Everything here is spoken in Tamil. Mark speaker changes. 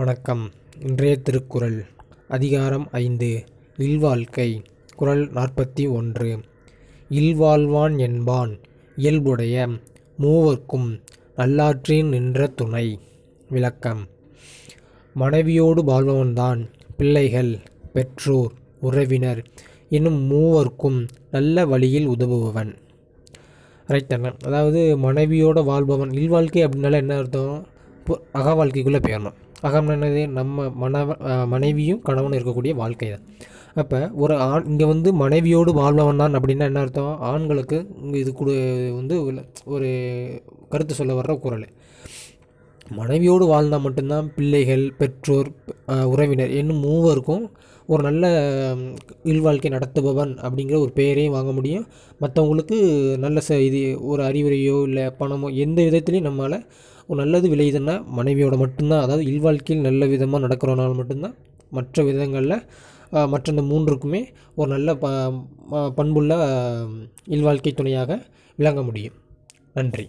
Speaker 1: வணக்கம். இன்றைய திருக்குறள் அதிகாரம் ஐந்து இல்வாழ்க்கை குறள் நாற்பத்தி ஒன்று. இல்வாழ்வான் என்பான் இயல்புடைய மூவர்க்கும் நல்லாற்றின் நின்ற துணை. விளக்கம். மனைவியோடு வாழ்பவன்தான் பிள்ளைகள் பெற்றோர் உறவினர் என்னும் மூவர்க்கும் நல்ல வழியில் உதவுபவன். ரைட்டண்ணன் அதாவது மனைவியோடு வாழ்பவன் இல்வாழ்க்கை அப்படின்னால என்ன அர்த்தம்? அக வாழ்க்கைக்குள்ளே போயிடணும். அகம் என்னது? நம்ம மன மனைவியும் கணவனும் இருக்கக்கூடிய வாழ்க்கை தான். அப்போ ஒரு ஆண் இங்கே வந்து மனைவியோடு வாழ்பவன் தான் அப்படின்னா என்ன அர்த்தம்? ஆண்களுக்கு இங்கே இது கூட வந்து ஒரு கருத்து சொல்ல வர்ற குரல். மனைவியோடு வாழ்ந்தால் மட்டும்தான் பிள்ளைகள் பெற்றோர் உறவினர் என்னும் மூவருக்கும் ஒரு நல்ல இல்வாழ்க்கை நடத்துபவன் அப்படிங்கிற ஒரு பெயரையும் வாங்க முடியும். மற்றவங்களுக்கு நல்ல ச இது ஒரு அறிவுரையோ இல்லை பணமோ எந்த விதத்துலேயும் நம்மளால் ஒரு நல்லது விளையுதுன்னா மனைவியோட மட்டும்தான். அதாவது இல்வாழ்க்கையில் நல்ல விதமாக நடக்கிறனால மட்டும்தான். மற்ற விதங்களில் மற்ற இந்த மூன்றுக்குமே ஒரு நல்ல ப பண்புள்ள இல்வாழ்க்கை துணையாக விளங்க முடியும். நன்றி.